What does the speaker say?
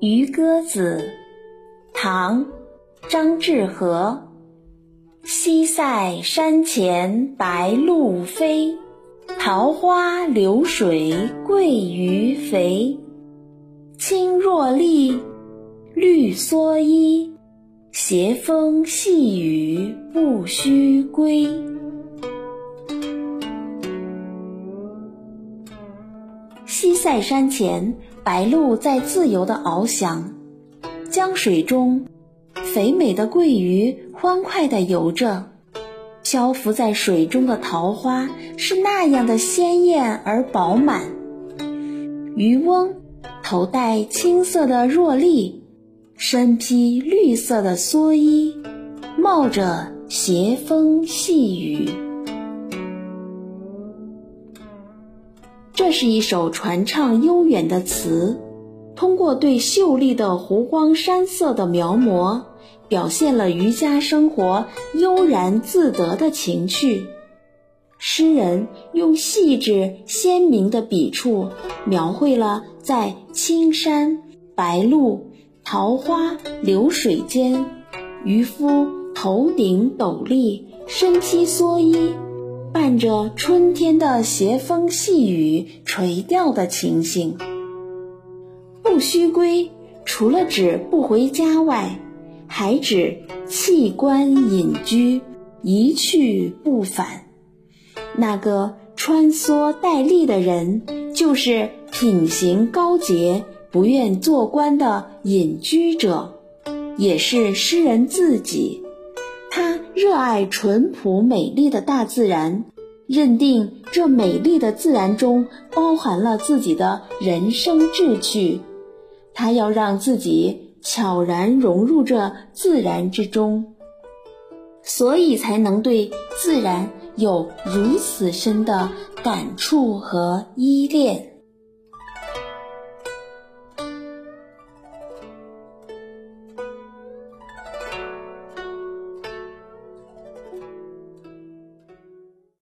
渔歌子，唐·张志和。西塞山前白鹭飞，桃花流水鳜鱼肥。青箬笠，绿蓑衣，斜风细雨不须归。西塞山前，白鹭在自由地翱翔，江水中，肥美的鳜鱼欢快地游着，漂浮在水中的桃花是那样的鲜艳而饱满。渔翁头戴青色的箬笠，身披绿色的蓑衣，冒着斜风细雨。这是一首传唱悠远的词，通过对秀丽的湖光山色的描摹，表现了渔家生活悠然自得的情趣。诗人用细致鲜明的笔触，描绘了在青山白鹭、桃花流水间，渔夫头顶斗笠，身披蓑衣。伴着春天的斜风细雨垂钓的情形，不须归，除了指不回家外，还指弃官隐居，一去不返。那个穿梭戴笠的人，就是品行高洁、不愿做官的隐居者，也是诗人自己。他热爱淳朴美丽的大自然，认定这美丽的自然中包含了自己的人生志趣。他要让自己悄然融入这自然之中，所以才能对自然有如此深的感触和依恋。